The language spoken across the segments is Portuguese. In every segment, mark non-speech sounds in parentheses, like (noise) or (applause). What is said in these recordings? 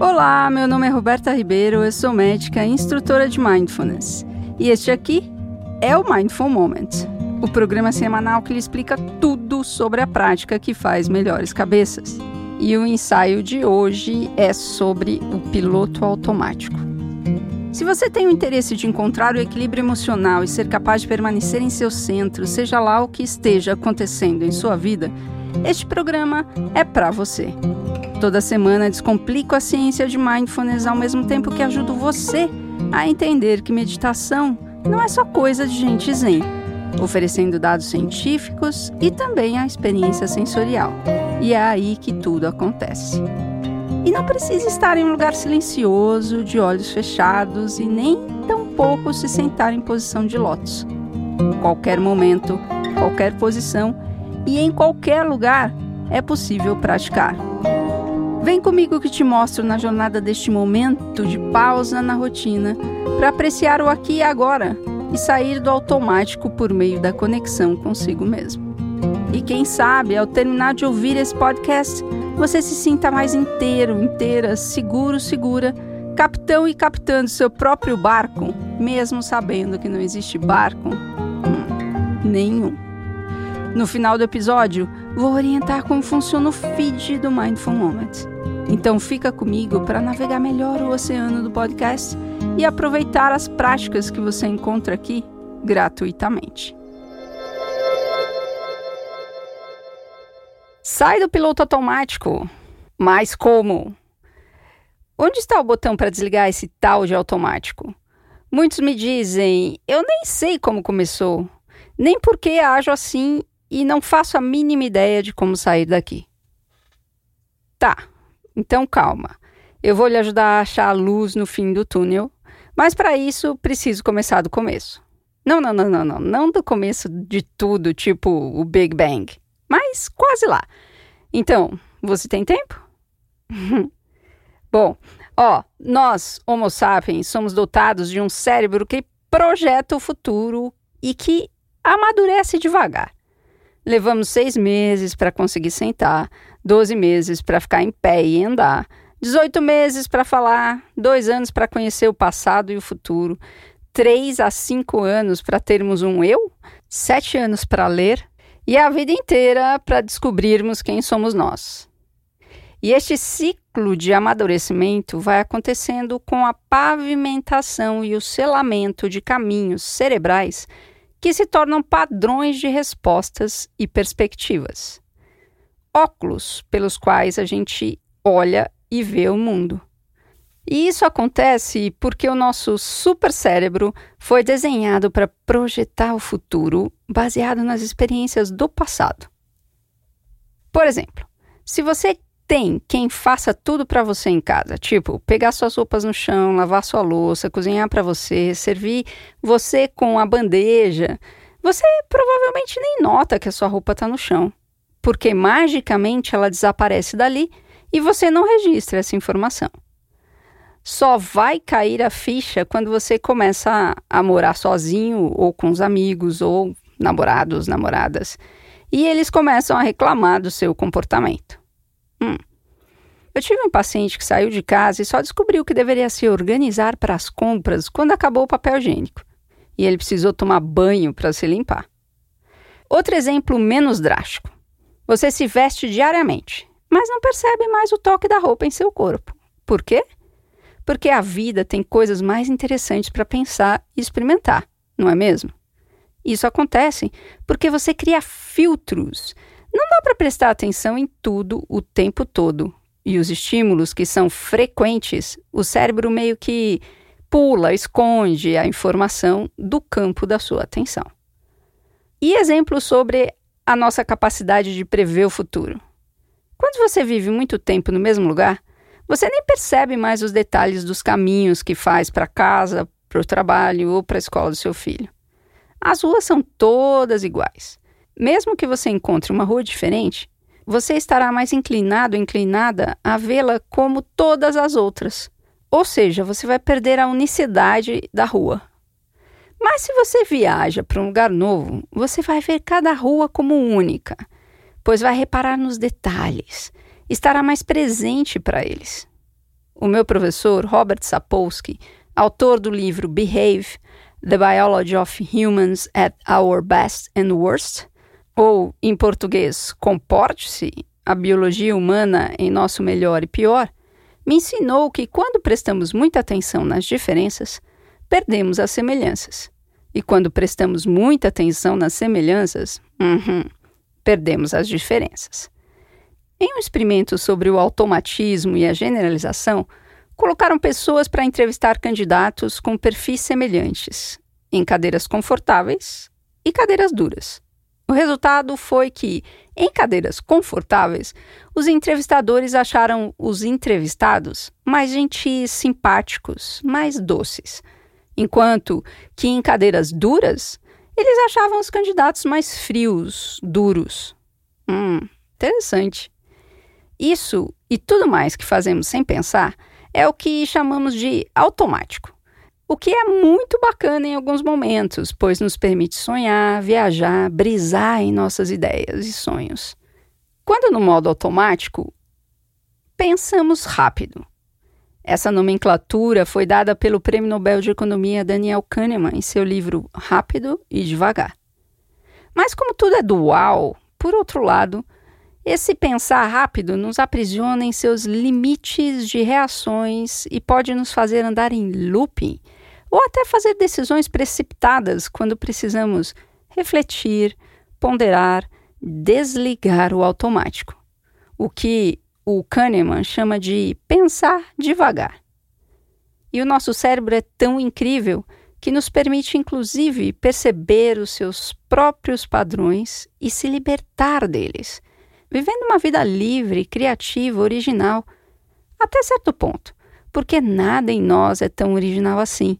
Olá, meu nome é Roberta Ribeiro, eu sou médica e instrutora de Mindfulness. E este aqui é o Mindful Moment, o programa semanal que lhe explica tudo sobre a prática que faz melhores cabeças. E o ensaio de hoje é sobre o piloto automático. Se você tem o interesse de encontrar o equilíbrio emocional e ser capaz de permanecer em seu centro, seja lá o que esteja acontecendo em sua vida, este programa é para você. Toda semana descomplico a ciência de mindfulness ao mesmo tempo que ajudo você a entender que meditação não é só coisa de gente zen, oferecendo dados científicos e também a experiência sensorial. E é aí que tudo acontece. E não precisa estar em um lugar silencioso, de olhos fechados e nem tampouco se sentar em posição de lótus. Qualquer momento, qualquer posição e em qualquer lugar é possível praticar. Vem comigo que te mostro na jornada deste momento de pausa na rotina para apreciar o aqui e agora e sair do automático por meio da conexão consigo mesmo. E quem sabe, ao terminar de ouvir esse podcast, você se sinta mais inteiro, inteira, seguro, segura, capitão e capitã do seu próprio barco, mesmo sabendo que não existe barco hum, nenhum. No final do episódio, vou orientar como funciona o feed do Mindful Moment. Então fica comigo para navegar melhor o oceano do podcast e aproveitar as práticas que você encontra aqui gratuitamente. Sai do piloto automático. Mas como? Onde está o botão para desligar esse tal de automático? Muitos me dizem: eu nem sei como começou, nem por que ajo assim e não faço a mínima ideia de como sair daqui. Tá, então calma. Eu vou lhe ajudar a achar a luz no fim do túnel, mas para isso preciso começar do começo. Não, não, não, não, não, não do começo de tudo, tipo o Big Bang, mas quase lá. Então, você tem tempo? (laughs) Bom, ó, nós, Homo sapiens, somos dotados de um cérebro que projeta o futuro e que amadurece devagar. Levamos seis meses para conseguir sentar, 12 meses para ficar em pé e andar, 18 meses para falar, dois anos para conhecer o passado e o futuro, três a cinco anos para termos um eu, sete anos para ler e a vida inteira para descobrirmos quem somos nós. E este ciclo de amadurecimento vai acontecendo com a pavimentação e o selamento de caminhos cerebrais que se tornam padrões de respostas e perspectivas. Óculos pelos quais a gente olha e vê o mundo. E isso acontece porque o nosso supercérebro foi desenhado para projetar o futuro baseado nas experiências do passado. Por exemplo, se você tem quem faça tudo para você em casa, tipo pegar suas roupas no chão, lavar sua louça, cozinhar para você, servir você com a bandeja, você provavelmente nem nota que a sua roupa está no chão, porque magicamente ela desaparece dali e você não registra essa informação. Só vai cair a ficha quando você começa a, a morar sozinho ou com os amigos ou namorados, namoradas, e eles começam a reclamar do seu comportamento. Hum. Eu tive um paciente que saiu de casa e só descobriu que deveria se organizar para as compras quando acabou o papel higiênico. E ele precisou tomar banho para se limpar. Outro exemplo menos drástico. Você se veste diariamente, mas não percebe mais o toque da roupa em seu corpo. Por quê? Porque a vida tem coisas mais interessantes para pensar e experimentar, não é mesmo? Isso acontece porque você cria filtros não dá para prestar atenção em tudo o tempo todo. E os estímulos que são frequentes, o cérebro meio que pula, esconde a informação do campo da sua atenção. E exemplos sobre a nossa capacidade de prever o futuro. Quando você vive muito tempo no mesmo lugar, você nem percebe mais os detalhes dos caminhos que faz para casa, para o trabalho ou para a escola do seu filho. As ruas são todas iguais. Mesmo que você encontre uma rua diferente, você estará mais inclinado ou inclinada a vê-la como todas as outras. Ou seja, você vai perder a unicidade da rua. Mas se você viaja para um lugar novo, você vai ver cada rua como única, pois vai reparar nos detalhes, estará mais presente para eles. o meu professor Robert Sapolsky, autor do livro Behave: The Biology of Humans at Our Best and Worst, ou em português, Comporte-se: A Biologia Humana em Nosso Melhor e Pior, me ensinou que quando prestamos muita atenção nas diferenças, perdemos as semelhanças. E quando prestamos muita atenção nas semelhanças, uhum, perdemos as diferenças. Em um experimento sobre o automatismo e a generalização, colocaram pessoas para entrevistar candidatos com perfis semelhantes, em cadeiras confortáveis e cadeiras duras. O resultado foi que, em cadeiras confortáveis, os entrevistadores acharam os entrevistados mais gentis, simpáticos, mais doces enquanto que em cadeiras duras, eles achavam os candidatos mais frios, duros. Hum, interessante. Isso e tudo mais que fazemos sem pensar é o que chamamos de automático. O que é muito bacana em alguns momentos, pois nos permite sonhar, viajar, brisar em nossas ideias e sonhos. Quando no modo automático, pensamos rápido. Essa nomenclatura foi dada pelo Prêmio Nobel de Economia Daniel Kahneman em seu livro Rápido e Devagar. Mas, como tudo é dual, por outro lado, esse pensar rápido nos aprisiona em seus limites de reações e pode nos fazer andar em looping ou até fazer decisões precipitadas quando precisamos refletir, ponderar, desligar o automático. O que o Kahneman chama de pensar devagar. E o nosso cérebro é tão incrível que nos permite, inclusive, perceber os seus próprios padrões e se libertar deles, vivendo uma vida livre, criativa, original, até certo ponto, porque nada em nós é tão original assim,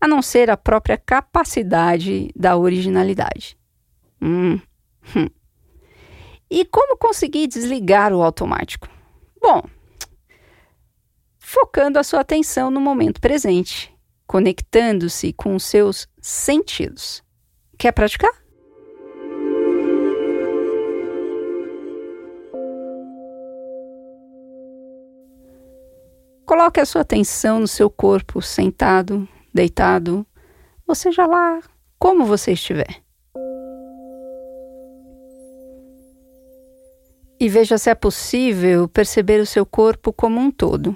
a não ser a própria capacidade da originalidade. Hum. hum. E como conseguir desligar o automático? Bom, focando a sua atenção no momento presente, conectando-se com os seus sentidos. Quer praticar? Coloque a sua atenção no seu corpo, sentado, deitado, ou seja lá como você estiver. e veja se é possível perceber o seu corpo como um todo.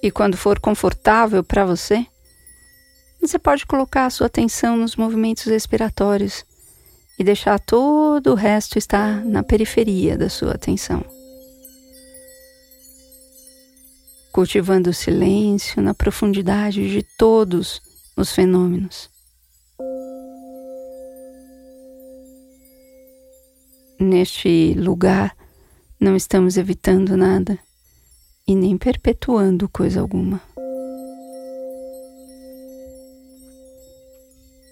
E quando for confortável para você, você pode colocar a sua atenção nos movimentos respiratórios e deixar todo o resto estar na periferia da sua atenção. Cultivando o silêncio na profundidade de todos os fenômenos. neste lugar não estamos evitando nada e nem perpetuando coisa alguma.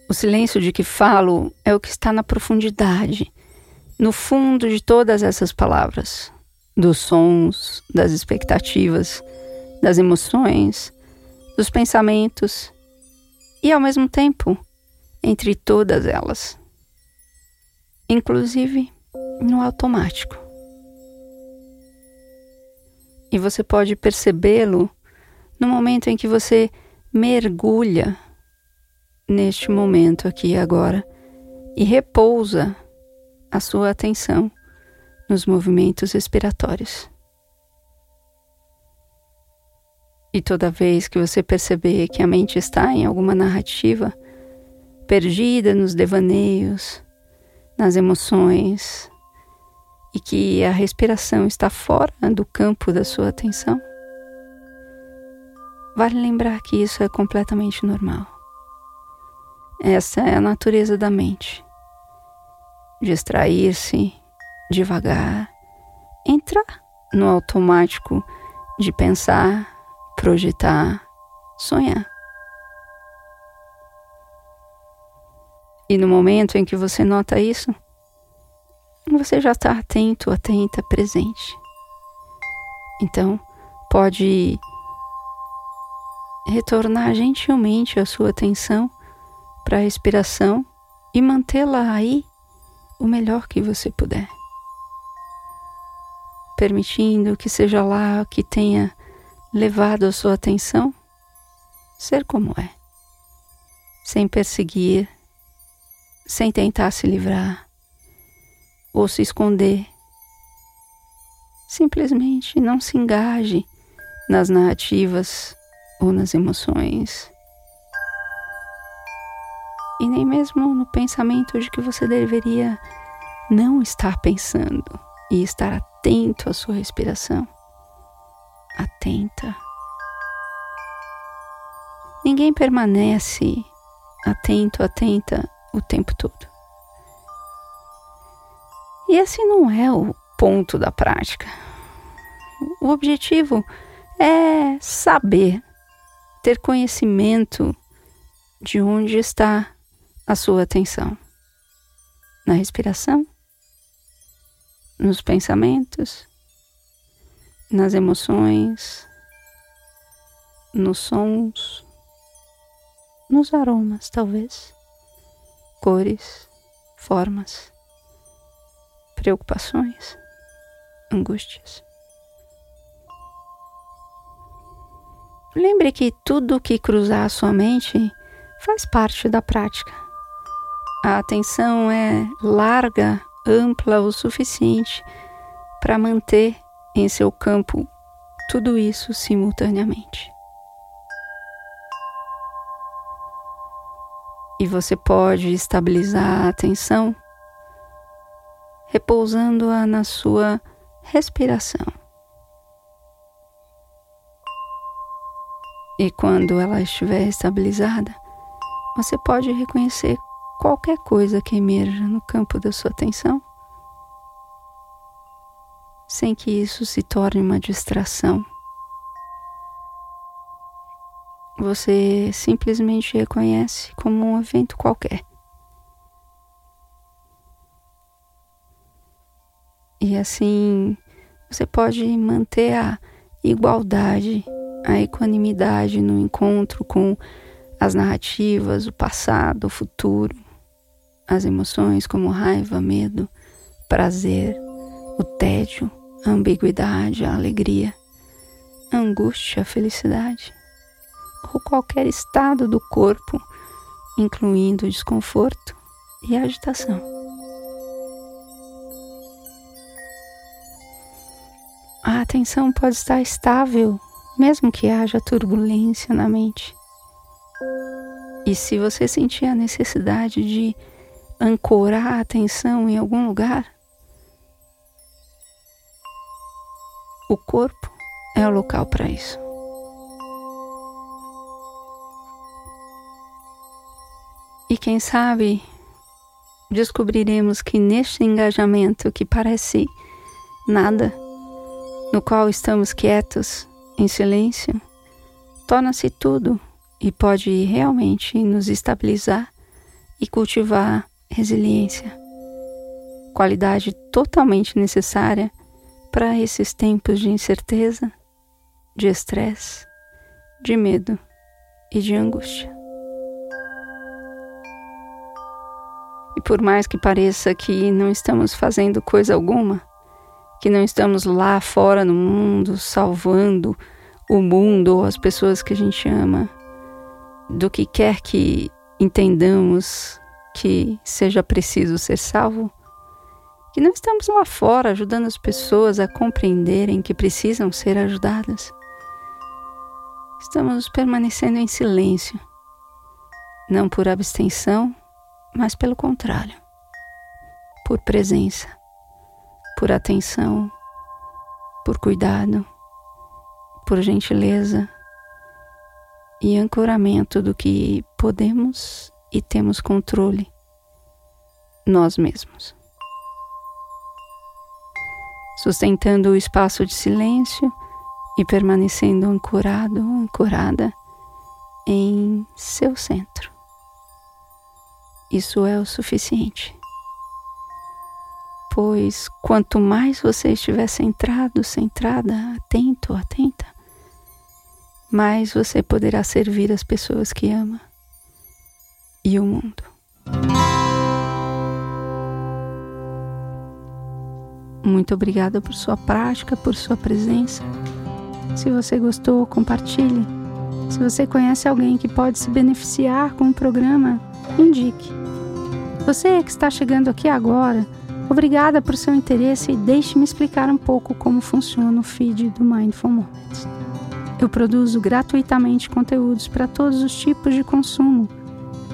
O silêncio de que falo é o que está na profundidade, no fundo de todas essas palavras, dos sons, das expectativas, das emoções, dos pensamentos e, ao mesmo tempo, entre todas elas. Inclusive, no automático. E você pode percebê-lo no momento em que você mergulha neste momento aqui e agora e repousa a sua atenção nos movimentos respiratórios. E toda vez que você perceber que a mente está em alguma narrativa, perdida nos devaneios, nas emoções, e que a respiração está fora do campo da sua atenção, vale lembrar que isso é completamente normal. Essa é a natureza da mente. Distrair-se devagar, entrar no automático de pensar, projetar, sonhar. E no momento em que você nota isso, você já está atento, atenta, presente. Então, pode retornar gentilmente a sua atenção para a respiração e mantê-la aí o melhor que você puder. permitindo que seja lá que tenha levado a sua atenção, ser como é, sem perseguir, sem tentar se livrar ou se esconder. Simplesmente não se engaje nas narrativas ou nas emoções. E nem mesmo no pensamento de que você deveria não estar pensando e estar atento à sua respiração. Atenta. Ninguém permanece atento, atenta o tempo todo. E esse não é o ponto da prática. O objetivo é saber, ter conhecimento de onde está a sua atenção. Na respiração, nos pensamentos, nas emoções, nos sons, nos aromas, talvez, cores, formas, preocupações, angústias. Lembre que tudo que cruzar a sua mente faz parte da prática. A atenção é larga ampla o suficiente para manter em seu campo tudo isso simultaneamente. E você pode estabilizar a atenção repousando-a na sua respiração. E quando ela estiver estabilizada, você pode reconhecer qualquer coisa que emerja no campo da sua atenção, sem que isso se torne uma distração. Você simplesmente reconhece como um evento qualquer. E assim você pode manter a igualdade, a equanimidade no encontro com as narrativas, o passado, o futuro, as emoções como raiva, medo, prazer, o tédio, a ambiguidade, a alegria, a angústia, a felicidade, ou qualquer estado do corpo, incluindo o desconforto e a agitação. A atenção pode estar estável, mesmo que haja turbulência na mente. E se você sentir a necessidade de ancorar a atenção em algum lugar, o corpo é o local para isso. E quem sabe descobriremos que neste engajamento que parece nada, no qual estamos quietos, em silêncio, torna-se tudo e pode realmente nos estabilizar e cultivar resiliência, qualidade totalmente necessária para esses tempos de incerteza, de estresse, de medo e de angústia. E por mais que pareça que não estamos fazendo coisa alguma, que não estamos lá fora no mundo salvando o mundo ou as pessoas que a gente ama, do que quer que entendamos que seja preciso ser salvo, que não estamos lá fora ajudando as pessoas a compreenderem que precisam ser ajudadas. Estamos permanecendo em silêncio, não por abstenção, mas pelo contrário, por presença, por atenção, por cuidado, por gentileza e ancoramento do que podemos e temos controle nós mesmos. Sustentando o espaço de silêncio e permanecendo ancorado, ancorada em seu centro. Isso é o suficiente. Pois quanto mais você estiver centrado, centrada, atento, atenta, mais você poderá servir as pessoas que ama e o mundo. Muito obrigada por sua prática, por sua presença. Se você gostou, compartilhe. Se você conhece alguém que pode se beneficiar com o programa, indique. Você que está chegando aqui agora, obrigada por seu interesse e deixe-me explicar um pouco como funciona o feed do Mindful Moments. Eu produzo gratuitamente conteúdos para todos os tipos de consumo.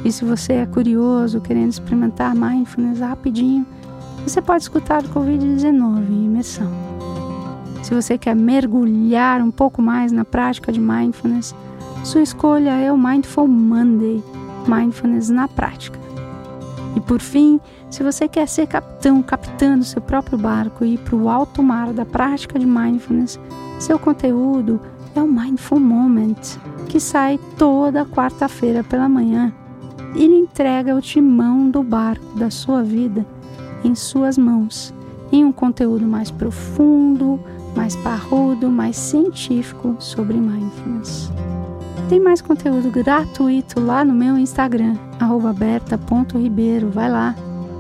E se você é curioso, querendo experimentar mindfulness rapidinho, você pode escutar o Covid-19 em imersão. Se você quer mergulhar um pouco mais na prática de mindfulness, sua escolha é o Mindful Monday Mindfulness na prática. E por fim, se você quer ser capitão, capitando seu próprio barco e ir para o alto mar da prática de mindfulness, seu conteúdo é o Mindful Moment, que sai toda quarta-feira pela manhã. Ele entrega o timão do barco da sua vida em suas mãos, em um conteúdo mais profundo, mais parrudo, mais científico sobre mindfulness. Tem mais conteúdo gratuito lá no meu Instagram, berta.ribeiro. Vai lá.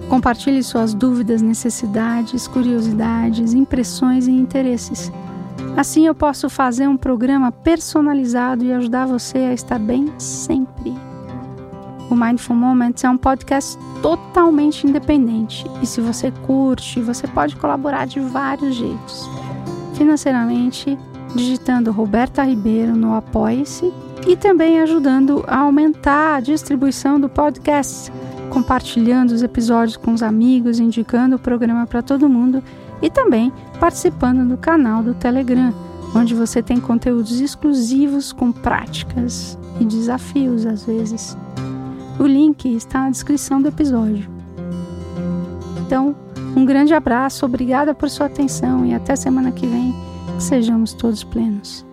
Compartilhe suas dúvidas, necessidades, curiosidades, impressões e interesses. Assim eu posso fazer um programa personalizado e ajudar você a estar bem sempre. O Mindful Moments é um podcast totalmente independente e se você curte, você pode colaborar de vários jeitos. Financeiramente, digitando Roberta Ribeiro no Apoie-se e também ajudando a aumentar a distribuição do podcast, compartilhando os episódios com os amigos, indicando o programa para todo mundo e também participando do canal do Telegram, onde você tem conteúdos exclusivos com práticas e desafios às vezes. O link está na descrição do episódio. Então, um grande abraço, obrigada por sua atenção e até semana que vem, que sejamos todos plenos.